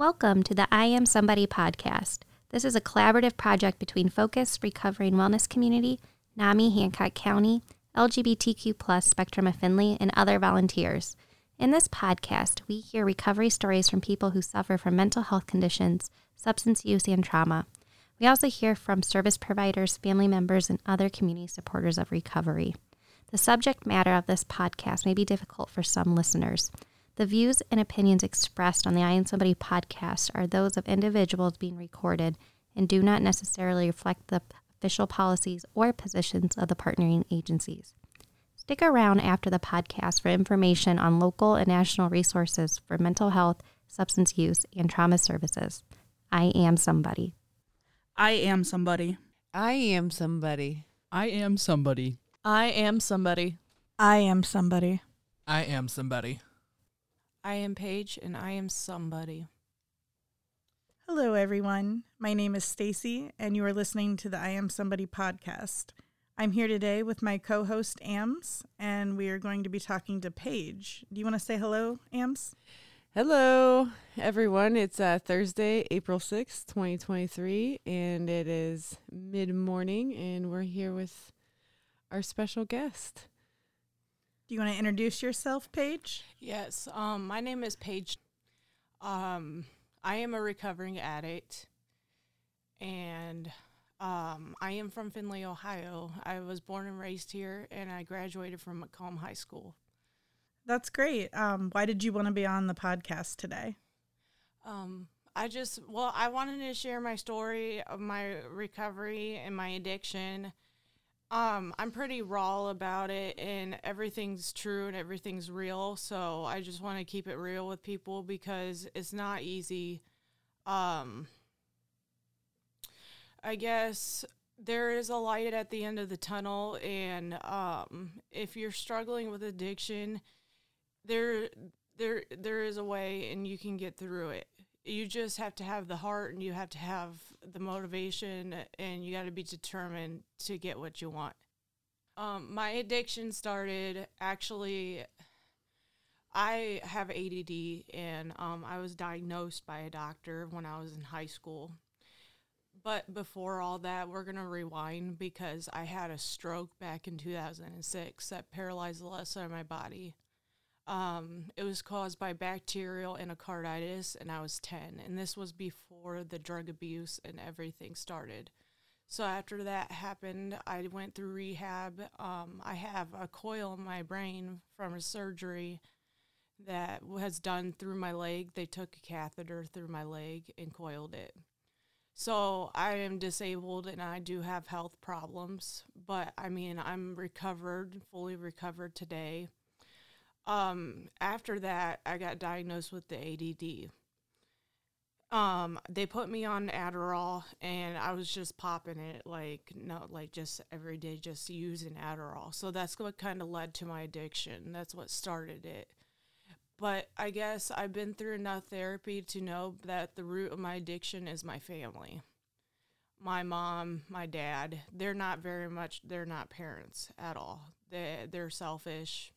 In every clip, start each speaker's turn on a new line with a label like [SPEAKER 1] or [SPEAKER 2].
[SPEAKER 1] Welcome to the I Am Somebody podcast. This is a collaborative project between Focus Recovery and Wellness Community, NAMI Hancock County, LGBTQ plus Spectrum of Findlay, and other volunteers. In this podcast, we hear recovery stories from people who suffer from mental health conditions, substance use, and trauma. We also hear from service providers, family members, and other community supporters of recovery. The subject matter of this podcast may be difficult for some listeners. The views and opinions expressed on the I Am Somebody podcast are those of individuals being recorded and do not necessarily reflect the official policies or positions of the partnering agencies. Stick around after the podcast for information on local and national resources for mental health, substance use, and trauma services. I am somebody.
[SPEAKER 2] I am somebody.
[SPEAKER 3] I am somebody.
[SPEAKER 4] I am somebody.
[SPEAKER 5] I am somebody.
[SPEAKER 2] I am somebody.
[SPEAKER 4] I am somebody.
[SPEAKER 5] I am Paige and I am somebody.
[SPEAKER 2] Hello, everyone. My name is Stacy, and you are listening to the I Am Somebody podcast. I'm here today with my co host, Ams, and we are going to be talking to Paige. Do you want to say hello, Ams?
[SPEAKER 3] Hello, everyone. It's uh, Thursday, April 6th, 2023, and it is mid morning, and we're here with our special guest.
[SPEAKER 2] Do you want to introduce yourself, Paige?
[SPEAKER 5] Yes, um, my name is Paige. Um, I am a recovering addict, and um, I am from Findlay, Ohio. I was born and raised here, and I graduated from McComb High School.
[SPEAKER 2] That's great. Um, why did you want to be on the podcast today?
[SPEAKER 5] Um, I just, well, I wanted to share my story of my recovery and my addiction. Um, I'm pretty raw about it, and everything's true and everything's real. So I just want to keep it real with people because it's not easy. Um, I guess there is a light at the end of the tunnel, and um, if you're struggling with addiction, there, there, there is a way, and you can get through it. You just have to have the heart, and you have to have the motivation, and you got to be determined to get what you want. Um, my addiction started actually. I have ADD, and um, I was diagnosed by a doctor when I was in high school. But before all that, we're going to rewind because I had a stroke back in 2006 that paralyzed the left side of my body. Um, it was caused by bacterial endocarditis, and I was 10. And this was before the drug abuse and everything started. So after that happened, I went through rehab. Um, I have a coil in my brain from a surgery that was done through my leg. They took a catheter through my leg and coiled it. So I am disabled and I do have health problems, but I mean, I'm recovered, fully recovered today. Um, after that, I got diagnosed with the ADD. Um, they put me on Adderall and I was just popping it like no like just every day just using Adderall. So that's what kind of led to my addiction. That's what started it. But I guess I've been through enough therapy to know that the root of my addiction is my family. My mom, my dad, they're not very much they're not parents at all. They they're selfish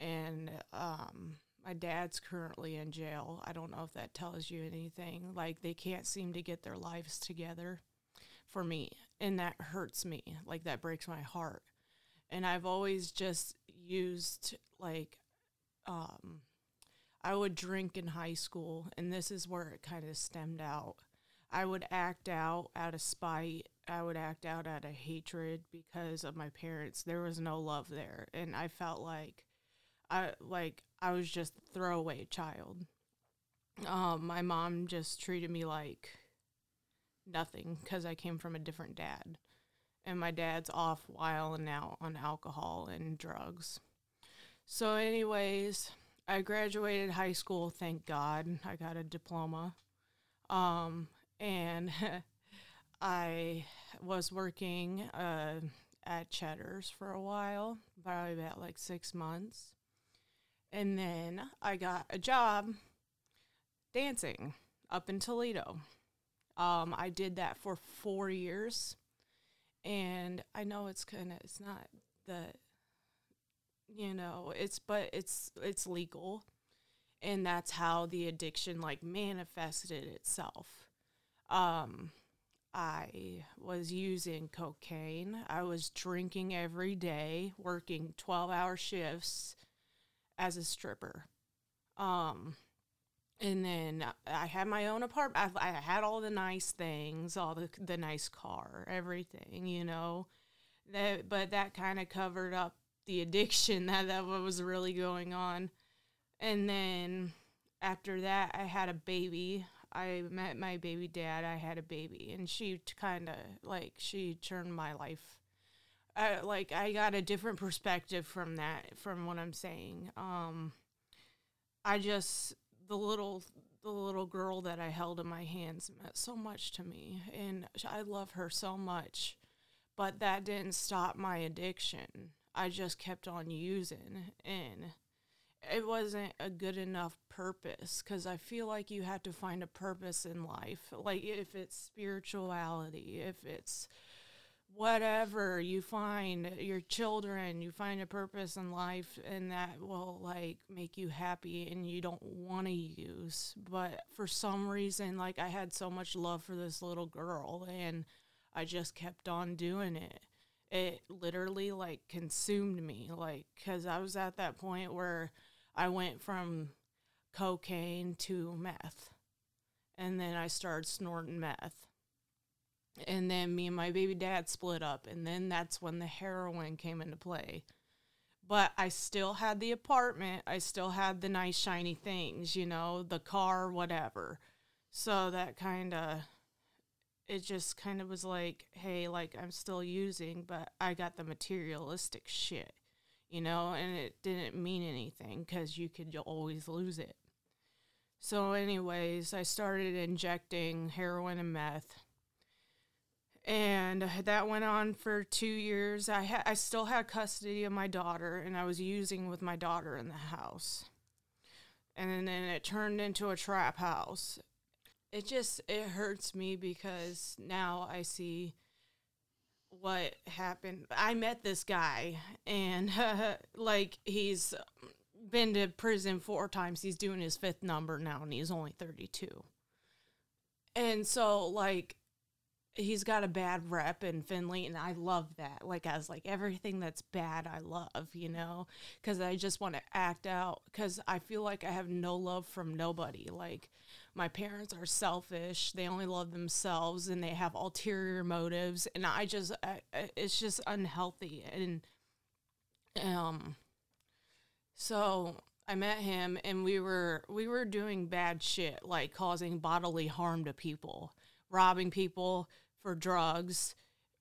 [SPEAKER 5] and um my dad's currently in jail. I don't know if that tells you anything. Like they can't seem to get their lives together for me, and that hurts me. Like that breaks my heart. And I've always just used like um I would drink in high school, and this is where it kind of stemmed out. I would act out out of spite. I would act out out of hatred because of my parents. There was no love there, and I felt like I like I was just throwaway child. Um, my mom just treated me like nothing because I came from a different dad, and my dad's off while and out on alcohol and drugs. So, anyways, I graduated high school. Thank God, I got a diploma. Um, and I was working uh, at Cheddar's for a while, probably about like six months. And then I got a job dancing up in Toledo. Um, I did that for four years. And I know it's kind of, it's not the, you know, it's, but it's, it's legal. and that's how the addiction like manifested itself. Um, I was using cocaine. I was drinking every day, working 12 hour shifts as a stripper. Um, and then I had my own apartment. I, I had all the nice things, all the the nice car, everything, you know. That, but that kind of covered up the addiction that that was really going on. And then after that, I had a baby. I met my baby dad. I had a baby, and she kind of like she turned my life. Like I got a different perspective from that, from what I'm saying. Um, I just the little the little girl that I held in my hands meant so much to me, and I love her so much. But that didn't stop my addiction. I just kept on using, and it wasn't a good enough purpose because I feel like you have to find a purpose in life. Like if it's spirituality, if it's whatever you find your children, you find a purpose in life and that will like make you happy and you don't want to use. But for some reason, like I had so much love for this little girl and I just kept on doing it. It literally like consumed me, like, because I was at that point where I went from cocaine to meth. And then I started snorting meth. And then me and my baby dad split up. And then that's when the heroin came into play. But I still had the apartment. I still had the nice, shiny things, you know, the car, whatever. So that kind of, it just kind of was like, hey, like I'm still using, but I got the materialistic shit you know, and it didn't mean anything because you could always lose it. So, anyways, I started injecting heroin and meth. And that went on for two years. I ha- I still had custody of my daughter, and I was using with my daughter in the house. And then it turned into a trap house. It just it hurts me because now I see what happened. I met this guy, and uh, like he's been to prison four times. He's doing his fifth number now, and he's only 32. And so, like, he's got a bad rep in Findlay, and I love that. Like, as like everything that's bad, I love, you know, because I just want to act out because I feel like I have no love from nobody. Like, my parents are selfish they only love themselves and they have ulterior motives and i just I, it's just unhealthy and um so i met him and we were we were doing bad shit like causing bodily harm to people robbing people for drugs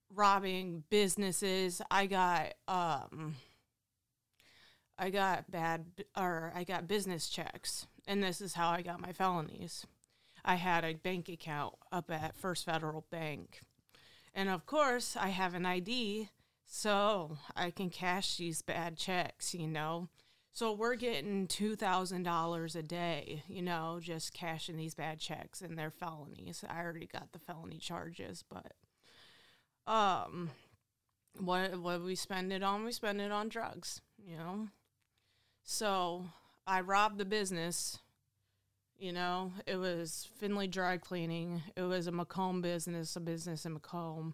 [SPEAKER 5] robbing businesses i got um i got bad or i got business checks and this is how I got my felonies. I had a bank account up at First Federal Bank. And of course, I have an ID, so I can cash these bad checks, you know. So we're getting $2,000 a day, you know, just cashing these bad checks and their felonies. I already got the felony charges, but um what what we spend it on? We spend it on drugs, you know. So I robbed the business. You know, it was Finley Dry Cleaning. It was a McComb business, a business in McComb.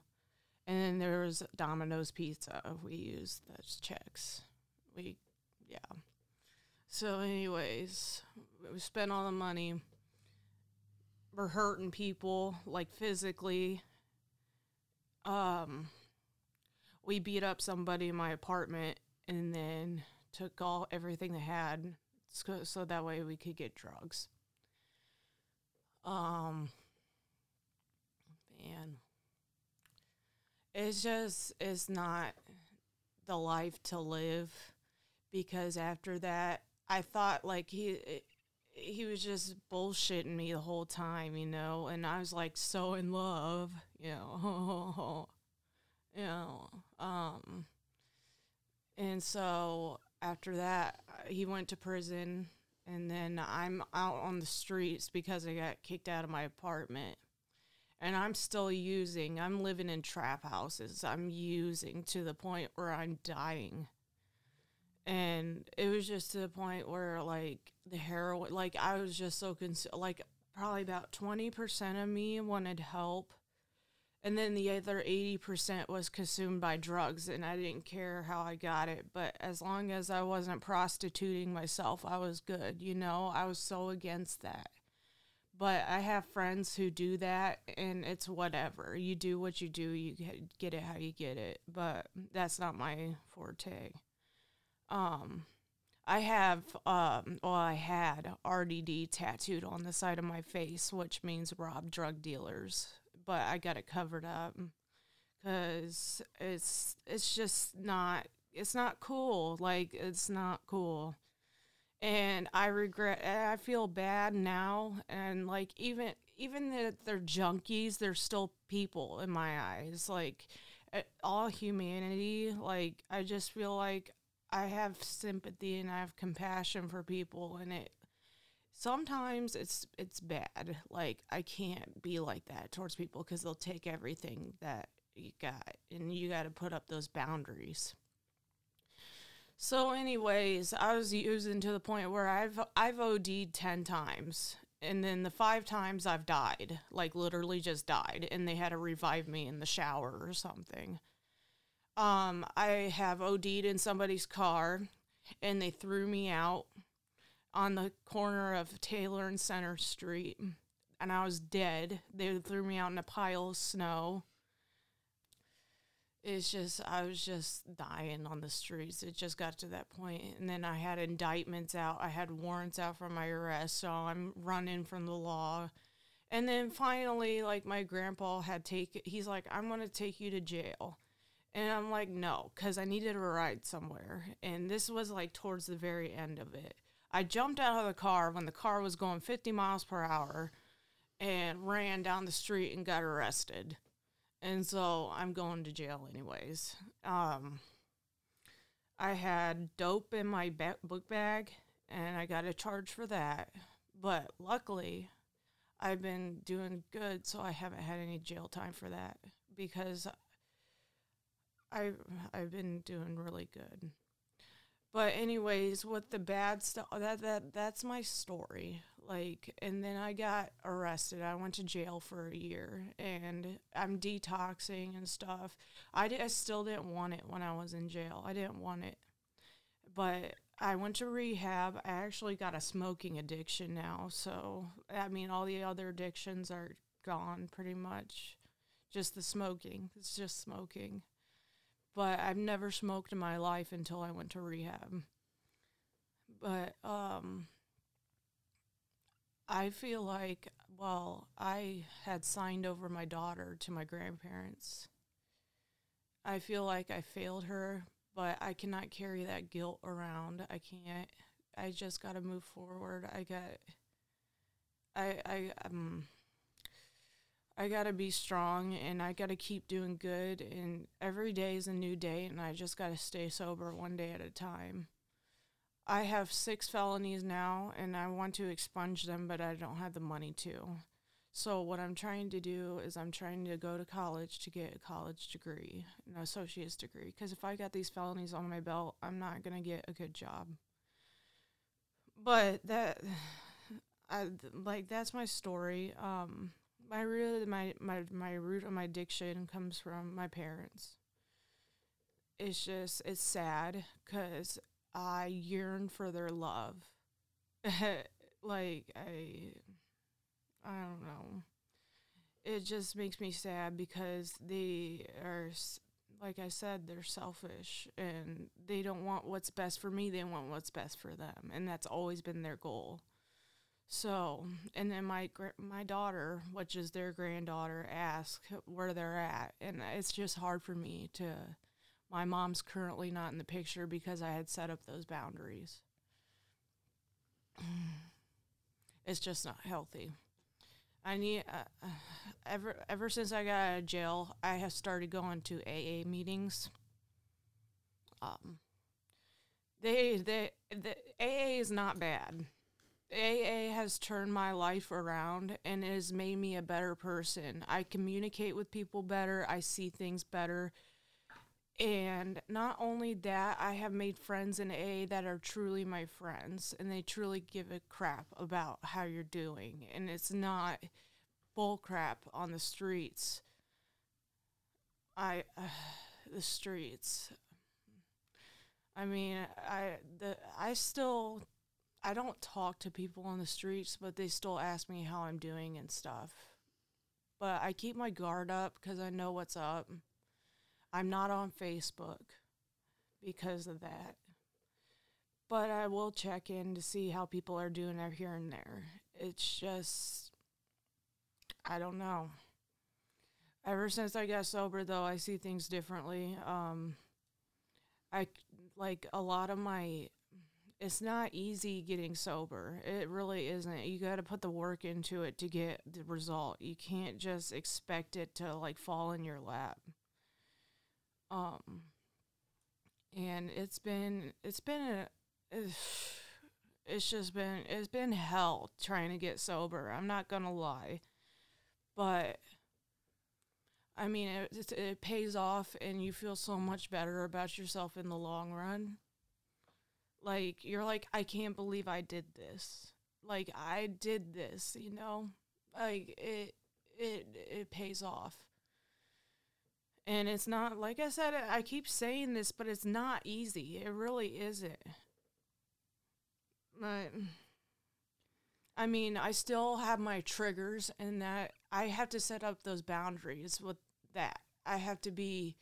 [SPEAKER 5] And then there was Domino's Pizza. We used those checks. We, yeah. So, anyways, we spent all the money. We're hurting people, like physically. Um, we beat up somebody in my apartment and then took all everything they had so, so that way we could get drugs. Um, man, it's just it's not the life to live because after that I thought like he he was just bullshitting me the whole time, you know, and I was like so in love, you know. you know, um and so after that, he went to prison, and then I'm out on the streets because I got kicked out of my apartment. And I'm still using, I'm living in trap houses. I'm using to the point where I'm dying. And it was just to the point where like the heroin like i was just so cons- like probably about 20% of me wanted help. And then the other 80% was consumed by drugs and i didn't care how i got it. But as long as i wasn't prostituting myself i was good you know? I was so against that. But i have friends who do that and it's whatever. You do what you do you get it how you get it. But that's not my forte um I have um well I had RDD tattooed on the side of my face which means rob drug dealers but I got it covered up cuz it's it's just not it's not cool like it's not cool. And I regret I feel bad now and like even even that they're junkies they're still people in my eyes like eh, all humanity like I just feel like I have sympathy and I have compassion for people and it sometimes it's it's bad. Like I can't be like that towards people cuz they'll take everything that you got and you got to put up those boundaries. So anyways, I was using to the point where I've I've OD'd 10 times and then the 5 times I've died, like literally just died and they had to revive me in the shower or something. Um, I have OD'd in somebody's car, and they threw me out on the corner of Taylor and Center Street, and I was dead. They threw me out in a pile of snow. It's just, I was just dying on the streets. It just got to that point. And then I had indictments out, I had warrants out for my arrest, so I'm running from the law. And then finally, like, my grandpa had taken, he's like, I'm going to take you to jail. And I'm like, no, because I needed a ride somewhere. And this was like towards the very end of it. I jumped out of the car when the car was going 50 miles per hour and ran down the street and got arrested. And so I'm going to jail anyways. Um, I had dope in my ba- book bag and I got a charge for that. But luckily, I've been doing good, so I haven't had any jail time for that because I I've been doing really good. But anyways, with the bad stuff that that that's my story. Like and then I got arrested. I went to jail for a year and I'm detoxing and stuff. I, di- I still didn't want it when I was in jail. I didn't want it. But I went to rehab. I actually got a smoking addiction now. So, I mean, all the other addictions are gone pretty much. Just the smoking. It's just smoking but I've never smoked in my life until I went to rehab. But um I feel like well, I had signed over my daughter to my grandparents. I feel like I failed her, but I cannot carry that guilt around. I can't. I just got to move forward. I got I I um I got to be strong and I got to keep doing good. And every day is a new day, and I just got to stay sober one day at a time. I have six felonies now, and I want to expunge them, but I don't have the money to. So, what I'm trying to do is, I'm trying to go to college to get a college degree, an associate's degree. Because if I got these felonies on my belt, I'm not going to get a good job. But that, I like, that's my story. Um, my root my, my my root of my addiction comes from my parents. It's just it's sad because I yearn for their love. like I I don't know. It just makes me sad because they are like I said they're selfish and they don't want what's best for me, they want what's best for them and that's always been their goal. So, and then my my daughter, which is their granddaughter, asked where they're at, and it's just hard for me to. My mom's currently not in the picture because I had set up those boundaries. It's just not healthy. I need uh, uh, ever ever since I got out of jail, I have started going to AA meetings. Um, they they the AA is not bad. AA has turned my life around and it has made me a better person. I communicate with people better. I see things better. And not only that, I have made friends in AA that are truly my friends and they truly give a crap about how you're doing. And it's not bull crap on the streets. I, uh, the streets. I mean, I the I still I don't talk to people on the streets, but they still ask me how I'm doing and stuff. But I keep my guard up because I know what's up. I'm not on Facebook because of that. But I will check in to see how people are doing here and there. It's just, I don't know. Ever since I got sober, though, I see things differently. Um, I like a lot of my it's not easy getting sober. It really isn't. You got to put the work into it to get the result. You can't just expect it to like fall in your lap. Um and it's been it's been a it's just been it's been hell trying to get sober. I'm not going to lie. But I mean, it, it pays off and you feel so much better about yourself in the long run. Like you're like I can't believe I did this. Like I did this, you know? Like it it it pays off. And it's not like I said I keep saying this, but it's not easy. It really isn't. But I mean, I still have my triggers and that I have to set up those boundaries with that. I have to be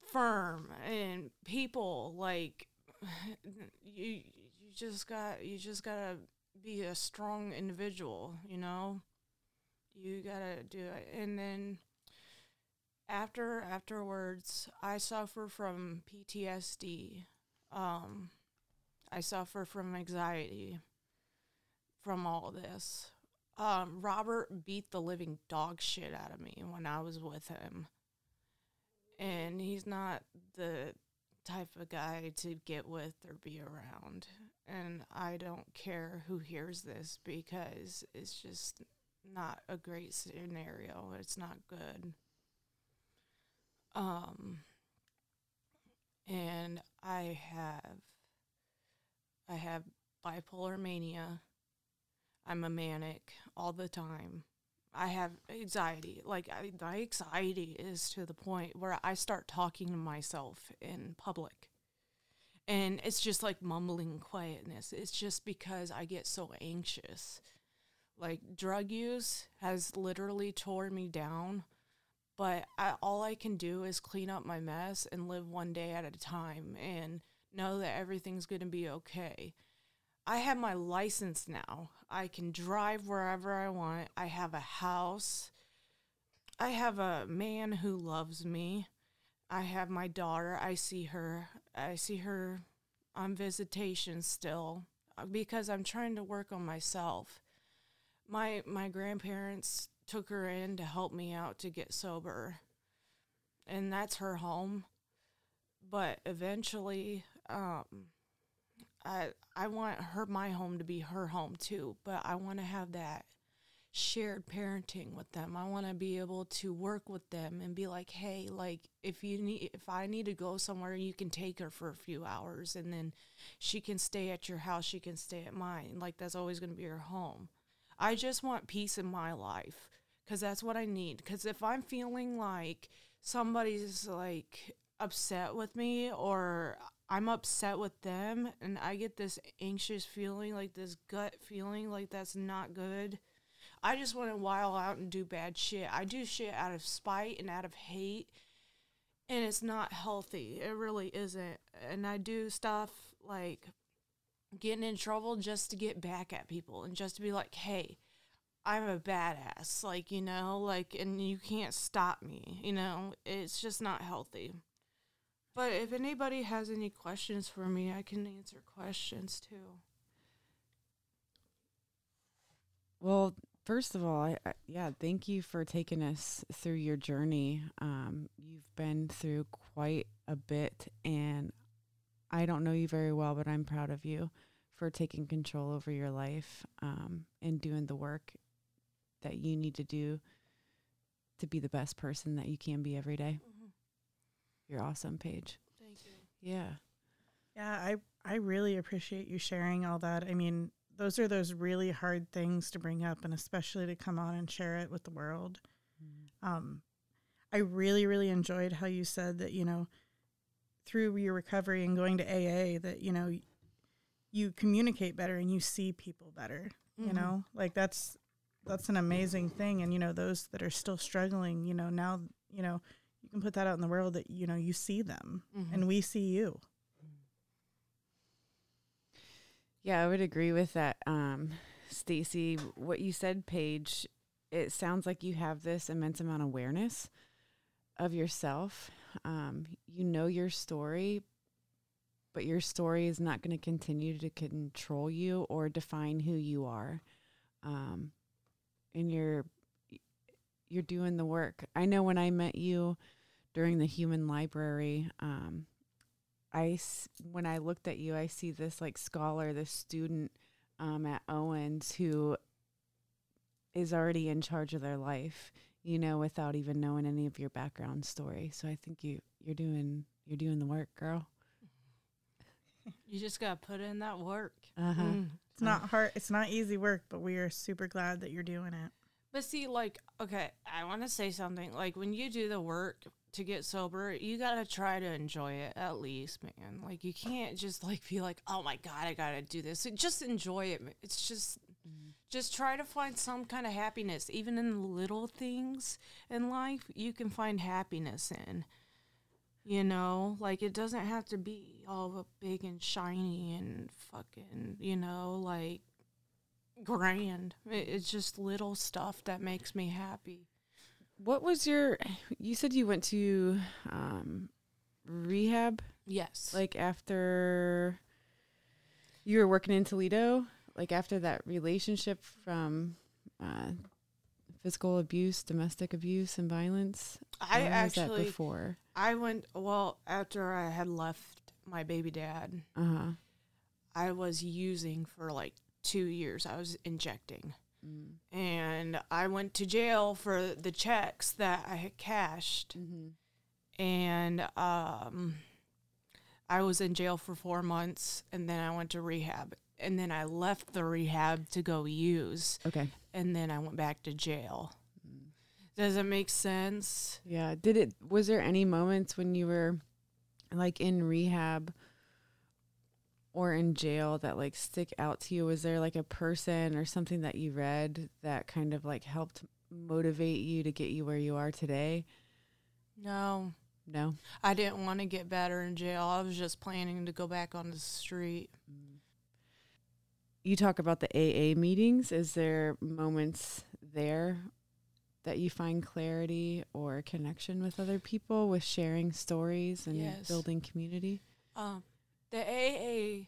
[SPEAKER 5] firm and people like you you just got you just gotta be a strong individual, you know. You gotta do it, and then after afterwards, I suffer from PTSD. Um, I suffer from anxiety from all this. Um, Robert beat the living dog shit out of me when I was with him. And he's not the type of guy to get with or be around. And I don't care who hears this because it's just not a great scenario. It's not good. Um and I have I have bipolar mania. I'm a manic all the time. I have anxiety. Like I, my anxiety is to the point where I start talking to myself in public. And it's just like mumbling quietness. It's just because I get so anxious. Like drug use has literally tore me down, but I, all I can do is clean up my mess and live one day at a time and know that everything's going to be okay. I have my license now. I can drive wherever I want. I have a house. I have a man who loves me. I have my daughter. I see her. I see her on visitation still uh, because I'm trying to work on myself. My my grandparents took her in to help me out to get sober. And that's her home. But eventually um I I want her my home to be her home too, but I want to have that shared parenting with them. I want to be able to work with them and be like, "Hey, like if you need if I need to go somewhere, you can take her for a few hours and then she can stay at your house, she can stay at mine. Like that's always going to be her home." I just want peace in my life cuz that's what I need cuz if I'm feeling like somebody's like upset with me or I'm upset with them and I get this anxious feeling, like this gut feeling like that's not good. I just want to while out and do bad shit. I do shit out of spite and out of hate and it's not healthy. It really isn't. And I do stuff like getting in trouble just to get back at people and just to be like, "Hey, I'm a badass." Like, you know, like and you can't stop me, you know? It's just not healthy. But if anybody has any questions for me, I can answer questions too.
[SPEAKER 3] Well, first of all, I, I, yeah, thank you for taking us through your journey. Um, you've been through quite a bit, and I don't know you very well, but I'm proud of you for taking control over your life um, and doing the work that you need to do to be the best person that you can be every day.
[SPEAKER 5] Mm-hmm.
[SPEAKER 3] You're awesome, Paige.
[SPEAKER 5] Thank you.
[SPEAKER 3] Yeah.
[SPEAKER 2] Yeah, I I really appreciate you sharing all that. I mean, those are those really hard things to bring up and especially to come on and share it with the world. Um I really really enjoyed how you said that, you know, through your recovery and going to AA that, you know, you communicate better and you see people better, you
[SPEAKER 5] Mhm.
[SPEAKER 2] know? Like that's that's an amazing thing and you know those that are still struggling, you know, now, you know, you can put that out in the world that you know you see them
[SPEAKER 5] Mhm.
[SPEAKER 2] and we see you.
[SPEAKER 3] Yeah, I would agree with that. Um, Stacy, what you said, Paige, it sounds like you have this immense amount of awareness of yourself. Um, you know your story, but your story is not going to continue to control you or define who you are. Um, and you're you're doing the work. I know when I met you during the human library, um, I s- when I looked at you, I see this like scholar, this student um, at Owens who is already in charge of their life, you know, without even knowing any of your background story. So I think you you're doing you're doing the work, girl.
[SPEAKER 5] You just gotta put in that work.
[SPEAKER 3] Uh huh.
[SPEAKER 5] Mm.
[SPEAKER 2] It's not hard. It's not easy work, but we are super glad that you're doing it.
[SPEAKER 5] But see, like, okay, I want to say something. Like, when you do the work to get sober, you gotta try to enjoy it at least, man. Like, you can't just like be like, oh my god, I gotta do this. Just enjoy it. It's just, mm-hmm. just try to find some kind of happiness, even in the little things in life. You can find happiness in. You know, like it doesn't have to be all big and shiny and fucking, you know, like grand. It's just little stuff that makes me happy.
[SPEAKER 3] What was your? You said you went to um, rehab,
[SPEAKER 5] Yes.
[SPEAKER 3] like after you were working in Toledo, like after that relationship from uh, physical abuse, domestic abuse, and violence.
[SPEAKER 5] I
[SPEAKER 3] Or was that
[SPEAKER 5] actually
[SPEAKER 3] before.
[SPEAKER 5] I went well after I had left my baby dad.
[SPEAKER 3] Uh huh.
[SPEAKER 5] I was using for like 2 years. I was injecting.
[SPEAKER 3] Mm.
[SPEAKER 5] And I went to jail for the checks that I had cashed
[SPEAKER 3] Mm-hmm.
[SPEAKER 5] and um I was in jail for 4 months and then I went to rehab. And then I left the rehab to go use
[SPEAKER 3] Okay.
[SPEAKER 5] and then I went back to jail. Does it make sense?
[SPEAKER 3] Yeah. Did it? Was there any moments when you were like in rehab or in jail that like stick out to you? Was there like a person or something that you read that kind of like helped motivate you to get you where you are today?
[SPEAKER 5] No.
[SPEAKER 3] No.
[SPEAKER 5] I didn't want to get better in jail. I was just planning to go back on the street.
[SPEAKER 3] You talk about the AA meetings. Is there moments there that you find clarity or connection with other people with sharing stories and
[SPEAKER 5] Yes.
[SPEAKER 3] building community?
[SPEAKER 5] Um, the AA.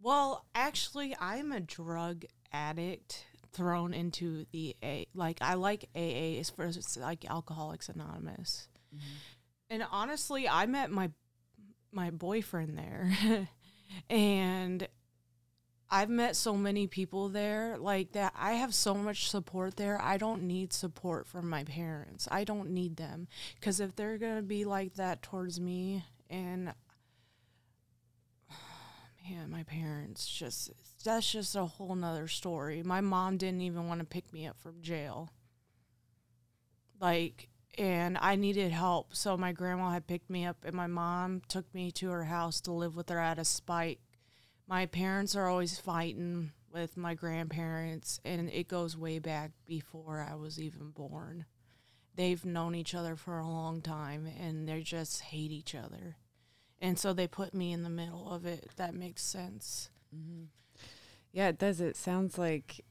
[SPEAKER 5] Well, actually, I'm a drug addict thrown into the A. Like I like AA as far as it's like Alcoholics Anonymous. Mm-hmm. And honestly, I met my my boyfriend there, and I've met so many people there like that. I have so much support there. I don't need support from my parents. I don't need them because if they're gonna be like that towards me, and man, my parents just that's just a whole nother story. My mom didn't even want to pick me up from jail. Like and I needed help. So my grandma had picked me up and my mom took me to her house to live with her out of spite. My parents are always fighting with my grandparents and it goes way back before I was even born. They've known each other for a long time and they just hate each other. And so they put me in the middle of it. That makes sense.
[SPEAKER 3] Mm-hmm. Yeah, it does. It sounds like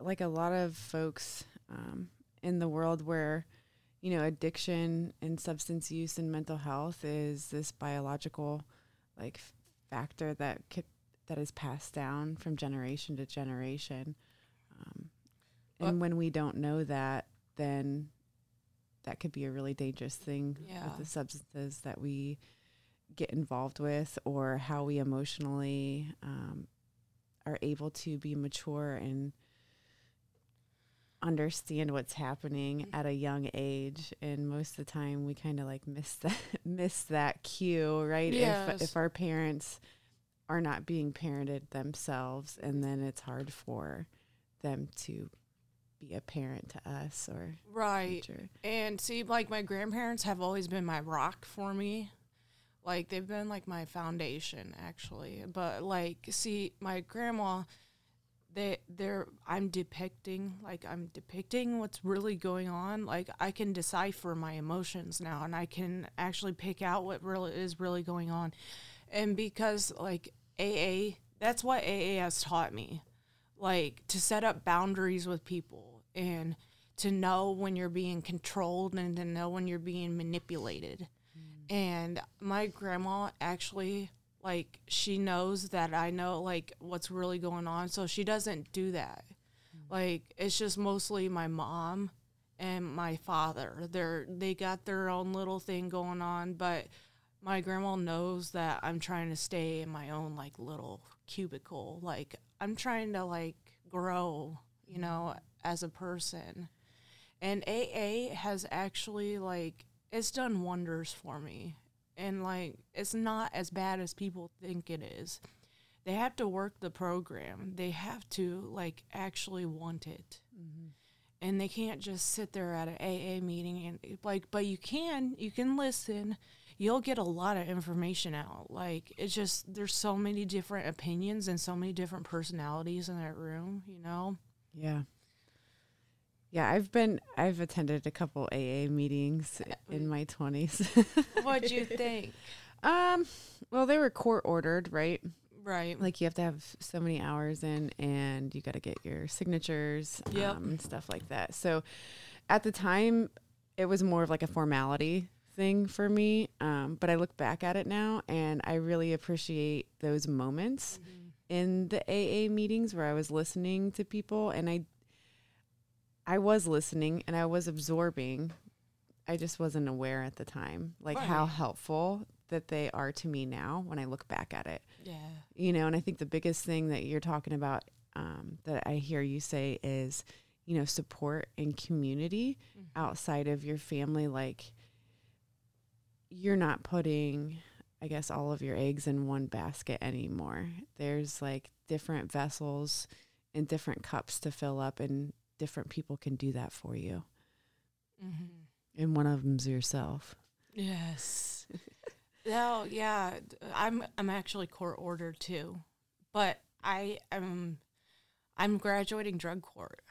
[SPEAKER 3] like a lot of folks um, in the world where you know addiction and substance use and mental health is this biological like f- factor that that is passed down from generation to generation. Um, and when we don't know that, then that could be a really dangerous thing
[SPEAKER 5] Yeah.
[SPEAKER 3] with the substances that we get involved with or how we emotionally um, are able to be mature and understand what's happening at a young age and most of the time we kind of like miss that miss that cue right
[SPEAKER 5] Yes.
[SPEAKER 3] if if our parents are not being parented themselves and then it's hard for them to be a parent to us or
[SPEAKER 5] Right. And see, like my grandparents have always been my rock for me. Like they've been like my foundation actually. But like see, my grandma they they're I'm depicting like I'm depicting what's really going on. Like I can decipher my emotions now and I can actually pick out what really is really going on. And because like AA, that's what AA has taught me. Like to set up boundaries with people and to know when you're being controlled and to know when you're being manipulated. Mm. And my grandma actually like she knows that I know like what's really going on, so she doesn't do that. Mm. Like it's just mostly my mom and my father. They're they got their own little thing going on, but my grandma knows that I'm trying to stay in my own like little cubicle. Like I'm trying to like grow, you know, mm. As a person. And AA has actually like it's done wonders for me. And like it's not as bad as people think it is. They have to work the program. They have to like actually want it. Mm-hmm. And they can't just sit there at an AA meeting and like but you can you can listen. You'll get a lot of information out. Like it's just there's so many different opinions and so many different personalities in that room, you know.
[SPEAKER 3] Yeah. Yeah, I've been I've attended a couple AA meetings in my 20s.
[SPEAKER 5] What'd you think?
[SPEAKER 3] um well, they were court ordered, right?
[SPEAKER 5] Right.
[SPEAKER 3] Like you have to have so many hours in and you got to get your signatures
[SPEAKER 5] Yep.
[SPEAKER 3] um, and stuff like that. So at the time it was more of like a formality thing for me, um, but I look back at it now and I really appreciate those moments in the AA meetings where I was listening to people and I I was listening and I was absorbing. I just wasn't aware at the time like how helpful that they are to me now when I look back at it.
[SPEAKER 5] Yeah.
[SPEAKER 3] You know, and I think the biggest thing that you're talking about um, that I hear you say is, you know, support and community outside of your family. Like, you're not putting, I guess, all of your eggs in one basket anymore. There's like different vessels and different cups to fill up, and different people can do that for you.
[SPEAKER 5] Mm-hmm.
[SPEAKER 3] And one of them's yourself.
[SPEAKER 5] Yes. no, yeah, I'm I'm actually court ordered too, but I am I'm graduating drug court,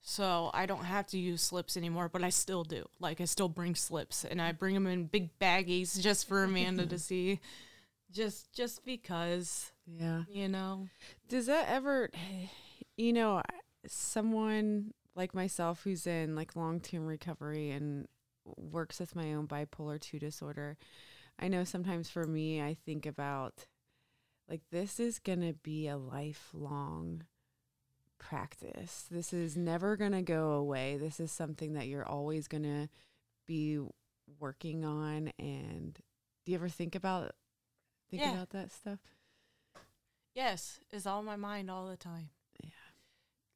[SPEAKER 5] so I don't have to use slips anymore. But I still do. Like I still bring slips, and I bring them in big baggies just for Amanda to see, just just because
[SPEAKER 3] Yeah.
[SPEAKER 5] you know.
[SPEAKER 3] Does that ever, you know, someone like myself who's in like long term recovery and works with my own bipolar 2 disorder, I know sometimes for me, I think about like this is going to be a lifelong practice. This is never going to go away. This is something that you're always going to be working on. And do you ever think about think
[SPEAKER 5] Yeah.
[SPEAKER 3] about that stuff?
[SPEAKER 5] Yes, is on my mind all the time.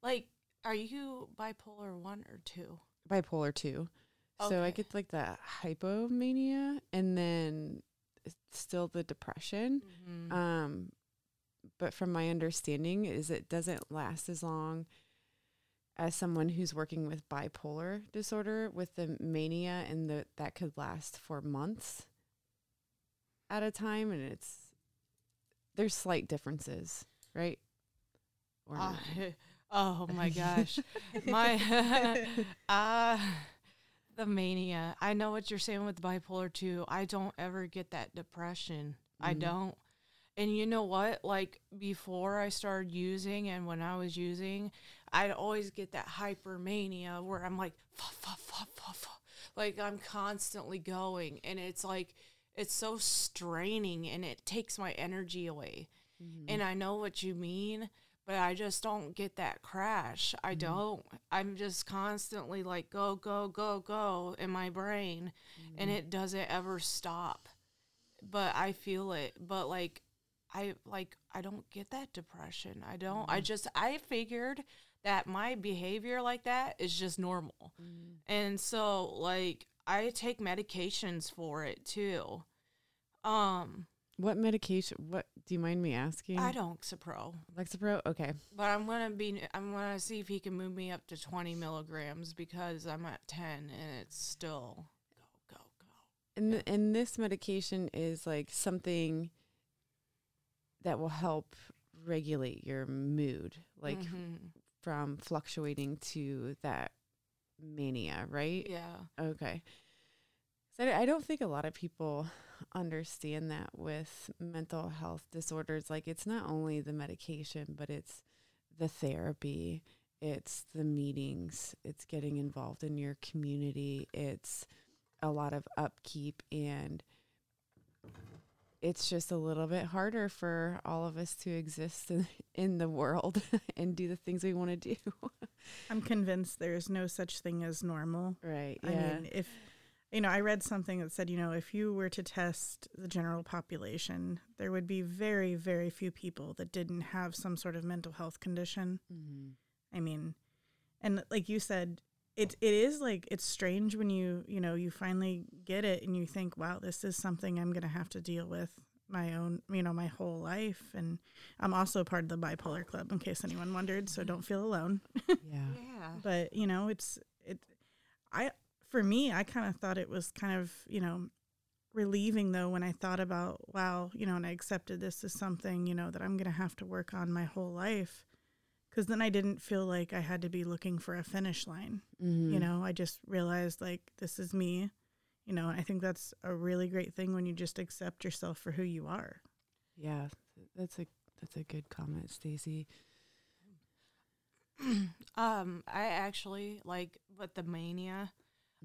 [SPEAKER 5] Like, are you bipolar one or two?
[SPEAKER 3] bipolar two. So I get like the hypomania and then still the depression.
[SPEAKER 5] Mhm.
[SPEAKER 3] Um but from my understanding is it doesn't last as long as someone who's working with bipolar disorder with the mania and the that could last for months at a time and it's there's slight differences, right? Or
[SPEAKER 5] Uh,
[SPEAKER 3] not?
[SPEAKER 5] oh my gosh. my uh the mania. I know what you're saying with bipolar too. I don't ever get that depression. I
[SPEAKER 3] Mhm.
[SPEAKER 5] don't. And you know what? Like before I started using and when I was using, I'd always get that hypermania where I'm like fa fa fa fa fa. Like I'm constantly going and it's like it's so straining and it takes my energy away.
[SPEAKER 3] Mhm.
[SPEAKER 5] And I know what you mean, but I just don't get that crash. I don't. I'm just constantly like go go go go in my brain and it doesn't ever stop. But I feel it. But like I like I don't get that depression. I don't. I just I figured that my behavior like that is just normal.
[SPEAKER 3] Mm.
[SPEAKER 5] And so like I take medications for it too. Um
[SPEAKER 3] What medication? What do you mind me asking?
[SPEAKER 5] I don't Lexapro,
[SPEAKER 3] Lexapro. Okay.
[SPEAKER 5] but I'm gonna be. I'm gonna see if he can move me up to 20 milligrams because I'm at 10 and it's still go go go.
[SPEAKER 3] And th- and this medication is like something that will help regulate your mood, like
[SPEAKER 5] Mhm.
[SPEAKER 3] from fluctuating to that mania, right?
[SPEAKER 5] yeah,
[SPEAKER 3] Okay. So I I don't think a lot of people understand that with mental health disorders. Like it's not only the medication, but it's the therapy, it's the meetings, it's getting involved in your community, it's a lot of upkeep and it's just a little bit harder for all of us to exist in, in the world and do the things we want to do.
[SPEAKER 2] I'm convinced there's no such thing as normal.
[SPEAKER 3] right.
[SPEAKER 2] I mean, if you know, I read something that said, you know, if you were to test the general population, there would be very, very few people that didn't have some sort of mental health condition.
[SPEAKER 3] Mhm.
[SPEAKER 2] I mean, and like you said, it it is like it's strange when you you know you finally get it and you think, wow, this is something I'm gonna have to deal with my own you know my whole life. And I'm also part of the bipolar club, in case anyone wondered. So don't feel alone.
[SPEAKER 3] yeah.
[SPEAKER 5] yeah.
[SPEAKER 2] but you know it's it i for me i kind of thought it was kind of you know relieving though when i thought about wow you know and i accepted this as something you know that i'm going to have to work on my whole life because then i didn't feel like i had to be looking for a finish line
[SPEAKER 3] Mhm.
[SPEAKER 2] you know i just realized like this is me you know i think that's a really great thing when you just accept yourself for who you are
[SPEAKER 3] Yeah, that's a that's a good comment, Stacy.
[SPEAKER 5] um, I actually like with the mania.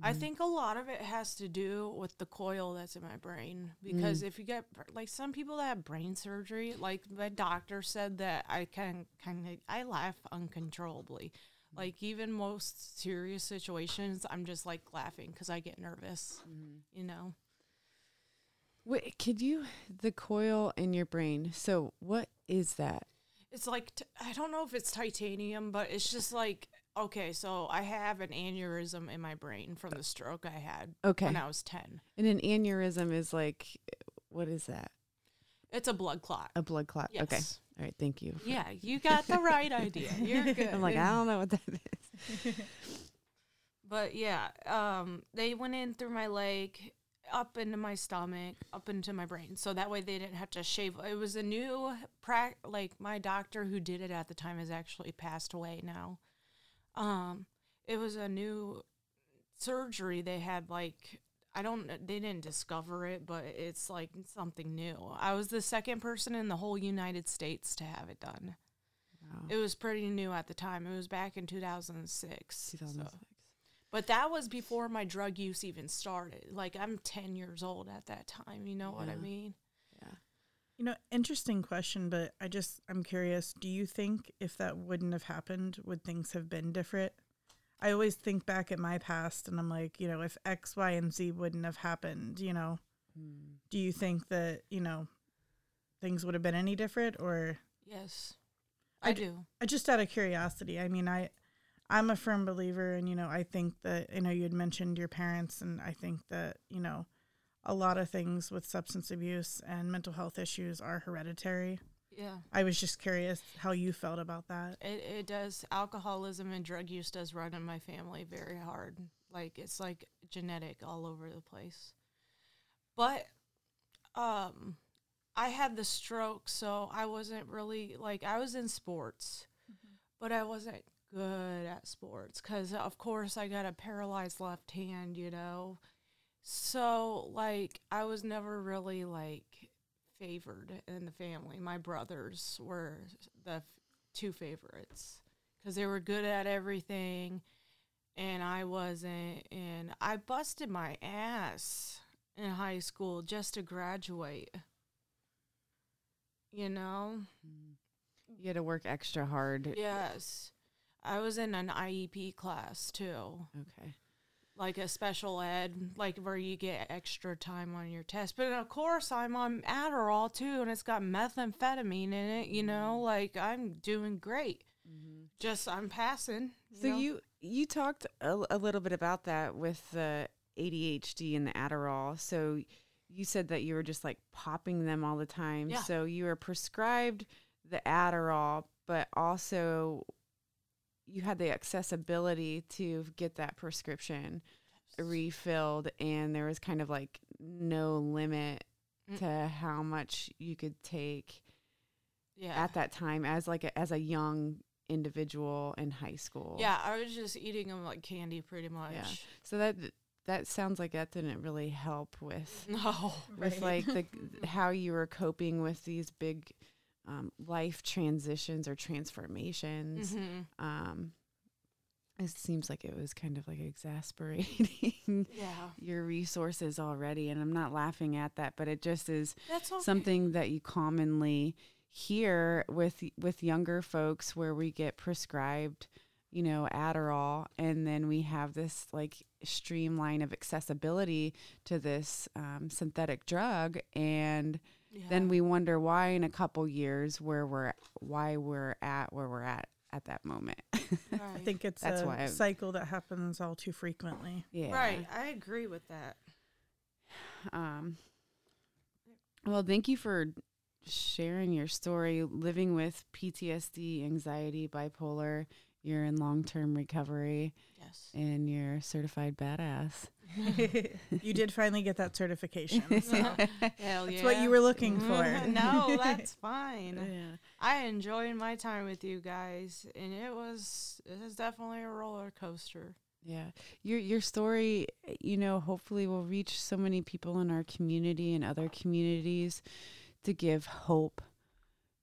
[SPEAKER 5] I
[SPEAKER 3] Mhm.
[SPEAKER 5] think a lot of it has to do with the coil that's in my brain because mm. if you get like some people that have brain surgery, like my doctor said that I can kind of I laugh uncontrollably. Mm-hmm. Like even most serious situations, I'm just like laughing because I get nervous. Mm-hmm. You know,
[SPEAKER 3] Wait, could you the coil in your brain? So what is that?
[SPEAKER 5] it's like t- I don't know if it's titanium, but it's just like okay. So I have an aneurysm in my brain from the stroke I had
[SPEAKER 3] Okay,
[SPEAKER 5] when I was ten.
[SPEAKER 3] and an aneurysm is like, what is that?
[SPEAKER 5] It's a blood clot.
[SPEAKER 3] A blood clot.
[SPEAKER 5] Yes.
[SPEAKER 3] Okay, all right, thank you.
[SPEAKER 5] Yeah, you got the right idea. You're good.
[SPEAKER 3] I'm like, I don't know what that is.
[SPEAKER 5] But yeah, um, they went in through my leg, up into my stomach, up into my brain. So that way they didn't have to shave. It was a new prac. Like my doctor who did it at the time has actually passed away now. Um, it was a new surgery they had. Like I don't. They didn't discover it, but it's like something new. I was the second person in the whole United States to have it done.
[SPEAKER 3] Wow.
[SPEAKER 5] It was pretty new at the time. It was back in 2006. so-
[SPEAKER 3] 2006.
[SPEAKER 5] But that was before my drug use even started. Like I'm 10 years old at that time, you know what I mean?
[SPEAKER 2] You know, interesting question, but I just I'm curious. Do you think if that wouldn't have happened, would things have been different? I always think back at my past, and I'm like, you know, if X, Y, and Z wouldn't have happened, you know,
[SPEAKER 3] Hmm.
[SPEAKER 2] do you think that you know things would have been any different, or
[SPEAKER 5] Yes.
[SPEAKER 2] I
[SPEAKER 5] do.
[SPEAKER 2] I just out of curiosity? I mean, I I'm a firm believer, and you know, I think that you know you had mentioned your parents, and I think that you know a lot of things with substance abuse and mental health issues are hereditary.
[SPEAKER 5] Yeah.
[SPEAKER 2] I was just curious how you felt about that.
[SPEAKER 5] It it does alcoholism and drug use does run in my family very hard. Like it's like genetic all over the place. But um I had the stroke, so I wasn't really like I was in sports, but I wasn't good at sports cuz of course I got a paralyzed left hand, you know. So like I was never really like favored in the family. My brothers were the f- two favorites because they were good at everything and I wasn't. And I busted my ass in high school just to graduate. You know?
[SPEAKER 3] You had to work extra hard.
[SPEAKER 5] Yes. I was in an IEP class too,
[SPEAKER 3] Okay.
[SPEAKER 5] Like a special ed, like where you get extra time on your test. But of course, I'm on Adderall too, and it's got methamphetamine in it, you know, mm-hmm. like I'm doing great. Mm-hmm. just I'm passing.
[SPEAKER 3] So
[SPEAKER 5] know?
[SPEAKER 3] you you talked a, a little bit about that with the ADHD and the Adderall. So you said that you were just like popping them all the time.
[SPEAKER 5] Yeah.
[SPEAKER 3] So you were prescribed the Adderall, but also you had the accessibility to get that prescription refilled and there was kind of like no limit
[SPEAKER 5] Mm.
[SPEAKER 3] to how much you could take
[SPEAKER 5] yeah.
[SPEAKER 3] at that time as like a, as a young individual in high school.
[SPEAKER 5] Yeah, I was just eating them like candy pretty much. Yeah.
[SPEAKER 3] So that that sounds like that didn't really help with
[SPEAKER 5] No.
[SPEAKER 3] with
[SPEAKER 2] Right.
[SPEAKER 3] like the how you were coping with these big um, life transitions or transformations.
[SPEAKER 5] hmm
[SPEAKER 3] Um, it seems like it was kind of like exasperating
[SPEAKER 5] Yeah.
[SPEAKER 3] your resources already, and I'm not laughing at that, but it just is
[SPEAKER 5] okay.
[SPEAKER 3] something that you commonly hear with with younger folks where we get prescribed you know Adderall and then we have this like streamline of accessibility to this um, synthetic drug and
[SPEAKER 5] yeah.
[SPEAKER 3] then we wonder why in a couple years where we're why we're at where we're at at that moment
[SPEAKER 5] right.
[SPEAKER 2] I think it's
[SPEAKER 3] That's
[SPEAKER 2] a
[SPEAKER 3] why I-
[SPEAKER 2] cycle that happens all too frequently.
[SPEAKER 3] yeah
[SPEAKER 5] Right. I agree with that.
[SPEAKER 3] Um, well, thank you for sharing your story. Living with PTSD, anxiety, bipolar, you're in long term recovery,
[SPEAKER 5] Yes.
[SPEAKER 3] and you're certified badass.
[SPEAKER 2] you did finally get that certification. So
[SPEAKER 5] Hell yeah.
[SPEAKER 2] that's what you were looking mm-hmm. for.
[SPEAKER 5] no, that's fine.
[SPEAKER 3] yeah.
[SPEAKER 5] I enjoyed my time with you guys, and it was it was definitely a roller coaster.
[SPEAKER 3] Yeah. Your your story, you know, hopefully will reach so many people in our community and other communities to give hope.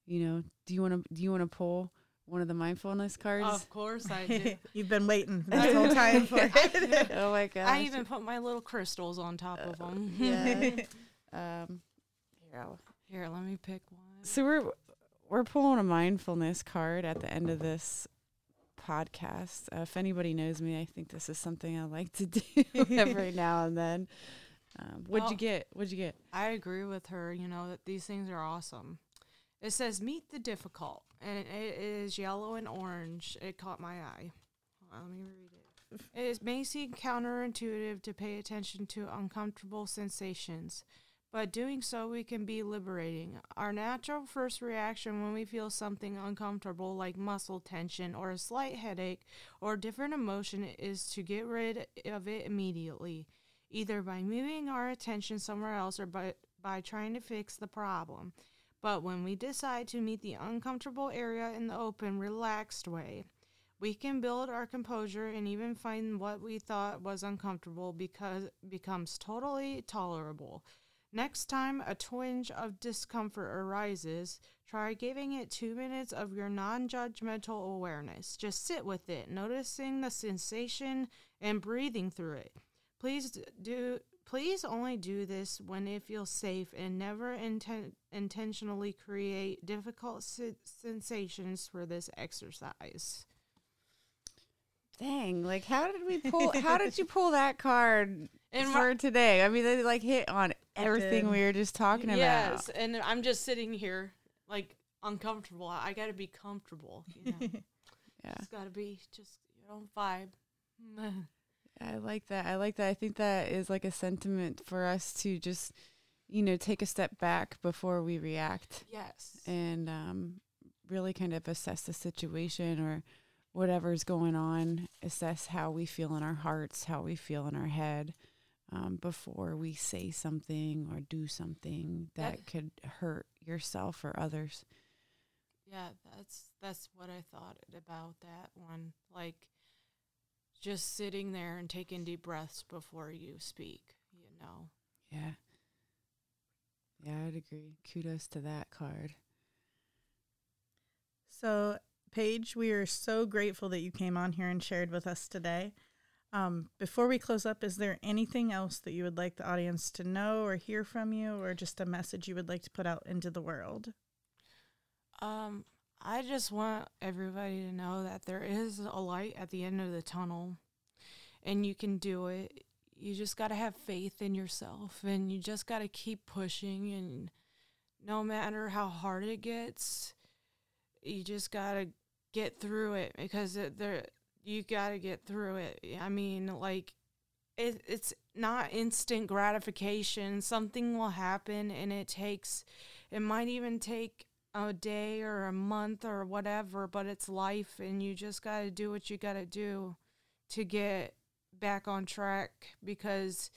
[SPEAKER 3] You know, do you want to do you want to pull one of the mindfulness cards?
[SPEAKER 5] Of course I do.
[SPEAKER 2] You've been waiting this whole time for it.
[SPEAKER 3] oh my gosh.
[SPEAKER 5] I even put my little crystals on top of them.
[SPEAKER 3] yeah. um, here, I'll-
[SPEAKER 5] Here, let me pick one.
[SPEAKER 3] so we're we're pulling a mindfulness card at the end of this podcast. Uh, if anybody knows me, I think this is something I like to do every now and then. Um, what'd
[SPEAKER 5] Well-
[SPEAKER 3] you get? What'd you get?
[SPEAKER 5] I agree with her. You know that these things are awesome. It says meet the difficult, and it, is yellow and orange. It caught my eye. Let me read it. It may seem counterintuitive to pay attention to uncomfortable sensations, but doing so we can be liberating. Our natural first reaction when we feel something uncomfortable, like muscle tension or a slight headache or different emotion, is to get rid of it immediately either by moving our attention somewhere else or by, by trying to fix the problem. But when we decide to meet the uncomfortable area in the open, relaxed way, we can build our composure and even find what we thought was uncomfortable because becomes totally tolerable. Next time a twinge of discomfort arises, try giving it two minutes of your non judgmental awareness. Just sit with it, noticing the sensation and breathing through it. Please do please only do this when it feels safe and never inten- intentionally create difficult se- sensations for this exercise.
[SPEAKER 3] Dang! Like, how did we pull? how did you pull that card
[SPEAKER 5] And
[SPEAKER 3] for today? I mean, they like hit on everything we were just talking about.
[SPEAKER 5] yes, and I'm just sitting here like uncomfortable. I, I got to be comfortable. You know,
[SPEAKER 3] Yeah.
[SPEAKER 5] it's got to be just your own vibe.
[SPEAKER 3] I like that. I like that. I think that is like a sentiment for us to just, you know, take a step back before we react
[SPEAKER 5] yes.
[SPEAKER 3] and um, really kind of assess the situation or whatever's going on, assess how we feel in our hearts, how we feel in our head um, before we say something or do something that
[SPEAKER 5] That-
[SPEAKER 3] could hurt yourself or others.
[SPEAKER 5] Yeah, that's that's what I thought about that one. Like just sitting there and taking deep breaths before you speak, you know.
[SPEAKER 3] Yeah. Yeah, I'd agree. Kudos to that card.
[SPEAKER 2] So, Paige, we are so grateful that you came on here and shared with us today. Um, before we close up, is there anything else that you would like the audience to know or hear from you, or just a message you would like to put out into the world?
[SPEAKER 5] Um I just want everybody to know that there is a light at the end of the tunnel and you can do it. You just got to have faith in yourself and you just got to keep pushing and no matter how hard it gets, you just got to get through it because it, there you got to get through it. I mean, like it, it's not instant gratification. Something will happen, and it takes. It might even take a day or a month or whatever, but it's life, and you just got to do what you got to do to get back on track because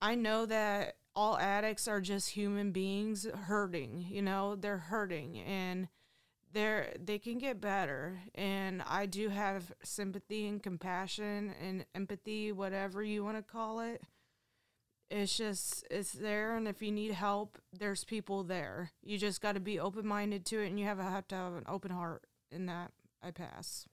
[SPEAKER 5] I know that all addicts are just human beings hurting, you know, they're hurting and they're they can get better and I do have sympathy and compassion and empathy, whatever you want to call it. It's just it's there and if you need help, there's people there. You just got to be open-minded to it and you have, have to have an open heart in that I pass.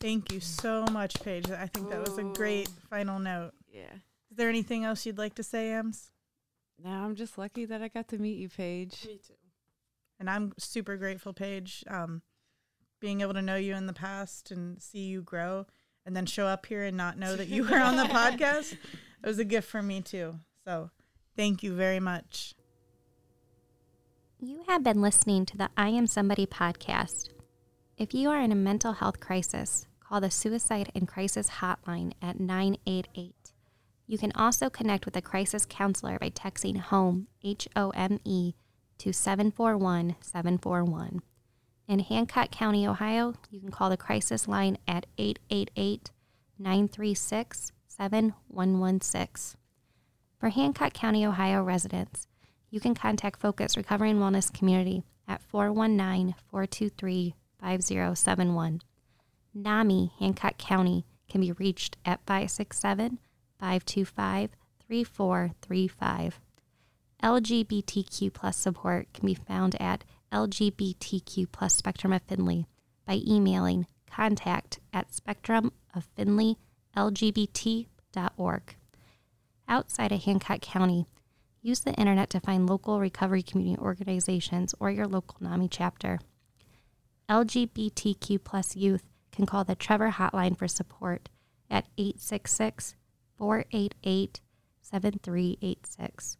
[SPEAKER 2] Thank you so much, Paige. I think that was a great final note.
[SPEAKER 5] Yeah.
[SPEAKER 2] Is there anything else you'd like to say, Ems?
[SPEAKER 3] Now I'm just lucky that I got to meet you, Paige.
[SPEAKER 5] Me too.
[SPEAKER 2] And I'm super grateful, Paige. Um, being able to know you in the past and see you grow and then show up here and not know that you were on the podcast, it was a gift for me too. So thank you very much.
[SPEAKER 1] You have been listening to the I Am Somebody podcast. If you are in a mental health crisis, call the Suicide and Crisis Hotline at 988. You can also connect with a crisis counselor by texting HOME, H O M E, to 741 741. In Hancock County, Ohio, you can call the crisis line at 888 936 7116. For Hancock County, Ohio residents, you can contact Focus Recovery and Wellness Community at 419 423 5071. NAMI, Hancock County, can be reached at 567 525 3435. LGBTQ plus support can be found at LGBTQ plus Spectrum of Findlay by emailing contact at spectrumoffindleylgbt.org. Outside of Hancock County, use the internet to find local recovery community organizations or your local NAMI chapter. LGBTQ plus youth can call the Trevor Hotline for support at 866 488 7386.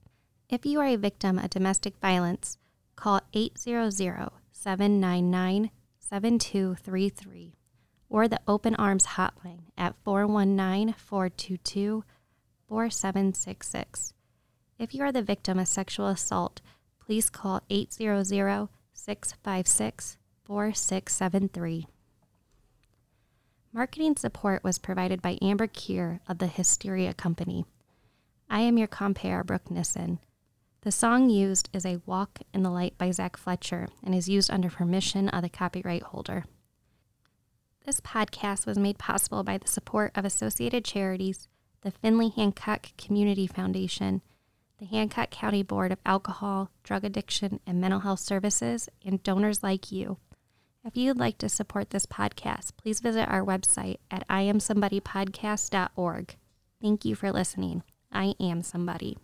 [SPEAKER 1] If you are a victim of domestic violence, call 800 799 7233 or the Open Arms Hotline at 419 422 4766. If you are the victim of sexual assault, please call 800 656 4673. Marketing support was provided by Amber Keir of the Hysteria Company. I am your compere, Brooke Nissen. The song used is A Walk in the Light by Zach Fletcher and is used under permission of the copyright holder. This podcast was made possible by the support of Associated Charities, the Findlay Hancock Community Foundation, the Hancock County Board of Alcohol, Drug Addiction, and Mental Health Services, and donors like you. If you'd like to support this podcast, please visit our website at iamsomebodypodcast.org. Thank you for listening. I am somebody.